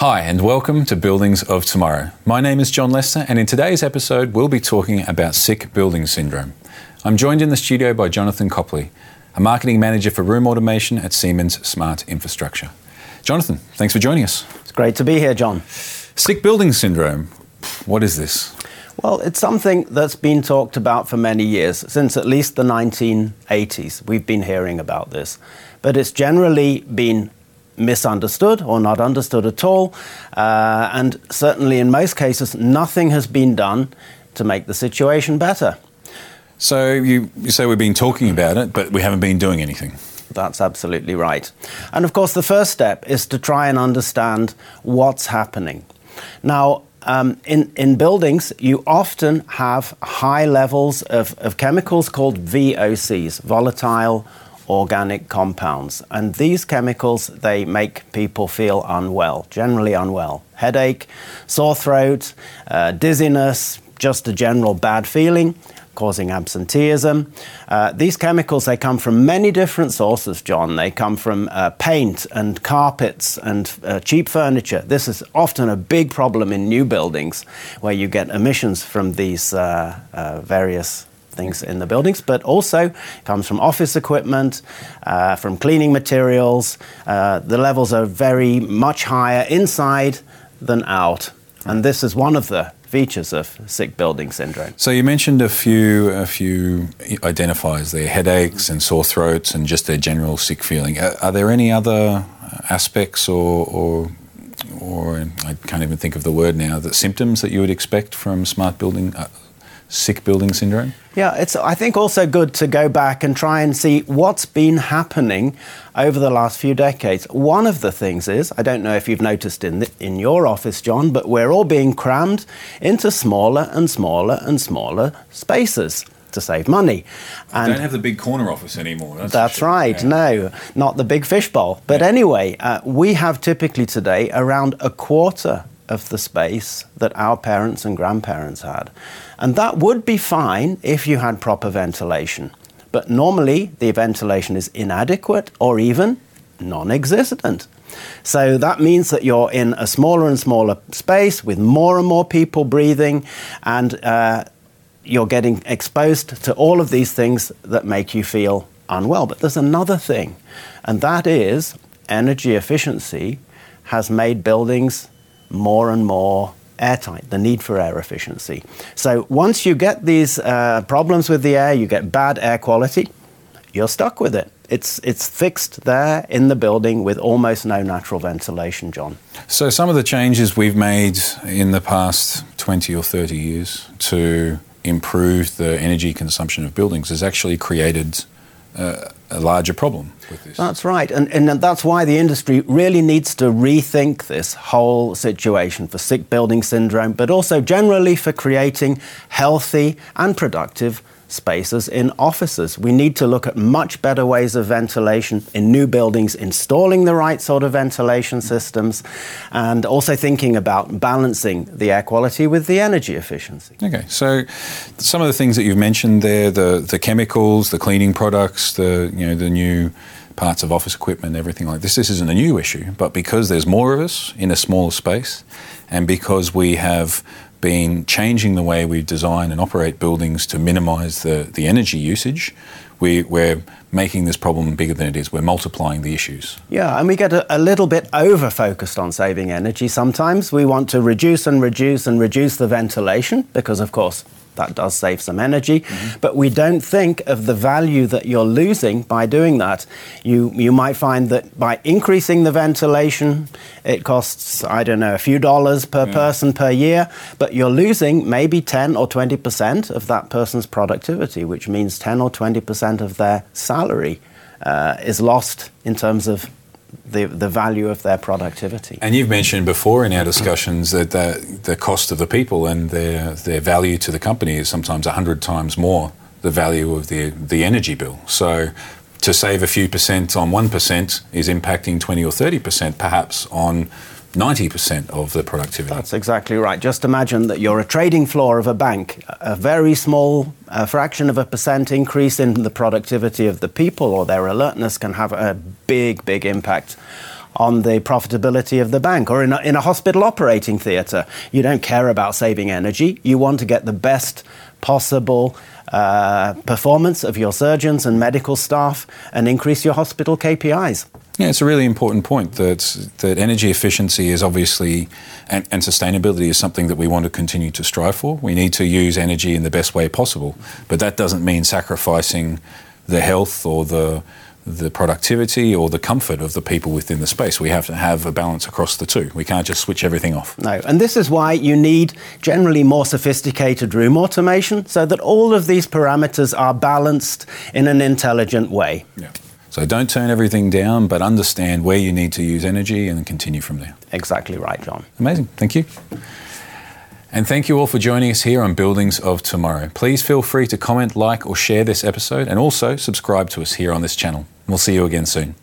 Hi, and welcome to Buildings of Tomorrow. My name is John Lester, and in today's episode, we'll be talking about sick building syndrome. I'm joined in the studio by Jonathan Copley, a marketing manager for room automation at Siemens Smart Infrastructure. Jonathan, thanks for joining us. It's great to be here, John. Sick building syndrome, what is this? Well, it's something that's been talked about for many years, since at least the 1980s. We've been hearing about this. But it's generally been misunderstood or not understood at all. Uh, and certainly in most cases, nothing has been done to make the situation better. So you, you say we've been talking about it, but we haven't been doing anything. That's absolutely right. And of course, the first step is to try and understand what's happening. Now, um, in, in buildings, you often have high levels of, of chemicals called VOCs, volatile organic compounds. And these chemicals, they make people feel unwell, generally unwell. Headache, sore throat, uh, dizziness, just a general bad feeling causing absenteeism. Uh, these chemicals, they come from many different sources, John. They come from uh, paint and carpets and uh, cheap furniture. This is often a big problem in new buildings where you get emissions from these uh, uh, various things in the buildings, but also comes from office equipment, uh, from cleaning materials. Uh, the levels are very much higher inside than out. And this is one of the features of sick building syndrome. So you mentioned a few a few identifiers there: headaches and sore throats, and just a general sick feeling. Are, are there any other aspects or, or or I can't even think of the word now. The symptoms that you would expect from smart building, uh, sick building syndrome? Yeah, it's I think also good to go back and try and see what's been happening over the last few decades. One of the things is, I don't know if you've noticed in the, in your office, John, but we're all being crammed into smaller and smaller and smaller spaces to save money. And don't have the big corner office anymore. That's, that's sure. right. Yeah. No, not the big fishbowl. But yeah. anyway, uh, we have typically today around a quarter of the space that our parents and grandparents had. And that would be fine if you had proper ventilation. But normally the ventilation is inadequate or even non existent. So that means that you're in a smaller and smaller space with more and more people breathing, and uh, you're getting exposed to all of these things that make you feel unwell. But there's another thing, and that is energy efficiency has made buildings more and more airtight, the need for air efficiency. So once you get these uh, problems with the air, you get bad air quality, you're stuck with it. It's, it's fixed there in the building with almost no natural ventilation, John. So, some of the changes we've made in the past 20 or 30 years to improve the energy consumption of buildings has actually created uh, a larger problem with this. That's right. And, and that's why the industry really needs to rethink this whole situation for sick building syndrome, but also generally for creating healthy and productive spaces in offices. We need to look at much better ways of ventilation in new buildings, installing the right sort of ventilation systems, and also thinking about balancing the air quality with the energy efficiency. Okay, so some of the things that you've mentioned there, the, the chemicals, the cleaning products, the you know the new parts of office equipment, everything like this. This isn't a new issue, but because there's more of us in a smaller space, and because we have been changing the way we design and operate buildings to minimise the, the energy usage, we, we're making this problem bigger than it is. We're multiplying the issues. Yeah, and we get a, a little bit over focused on saving energy sometimes. We want to reduce and reduce and reduce the ventilation because, of course, that does save some energy. Mm-hmm. But we don't think of the value that you're losing by doing that. You, you might find that by increasing the ventilation, it costs, I don't know, a few dollars per yeah. person per year, but you're losing maybe 10 or 20% of that person's productivity, which means 10 or 20% of their salary uh, is lost in terms of the, the value of their productivity. And you've mentioned before in our discussions that the, the cost of the people and their, their value to the company is sometimes 100 times more the value of the, the energy bill. So to save a few percent on 1% is impacting 20 or 30% perhaps on 90% of the productivity. That's exactly right. Just imagine that you're a trading floor of a bank. A very small a fraction of a percent increase in the productivity of the people or their alertness can have a big, big impact on the profitability of the bank or in a, in a hospital operating theatre. You don't care about saving energy. You want to get the best possible uh, performance of your surgeons and medical staff and increase your hospital KPIs. Yeah, it's a really important point that that energy efficiency is obviously and, and, sustainability is something that we want to continue to strive for. We need to use energy in the best way possible, but that doesn't mean sacrificing the health or the the productivity or the comfort of the people within the space. We have to have a balance across the two. We can't just switch everything off. No, and this is why you need generally more sophisticated room automation so that all of these parameters are balanced in an intelligent way. Yeah. So don't turn everything down, but understand where you need to use energy and continue from there. Exactly right, John. Amazing. Thank you. And thank you all for joining us here on Buildings of Tomorrow. Please feel free to comment, like, or share this episode, and also subscribe to us here on this channel. We'll see you again soon.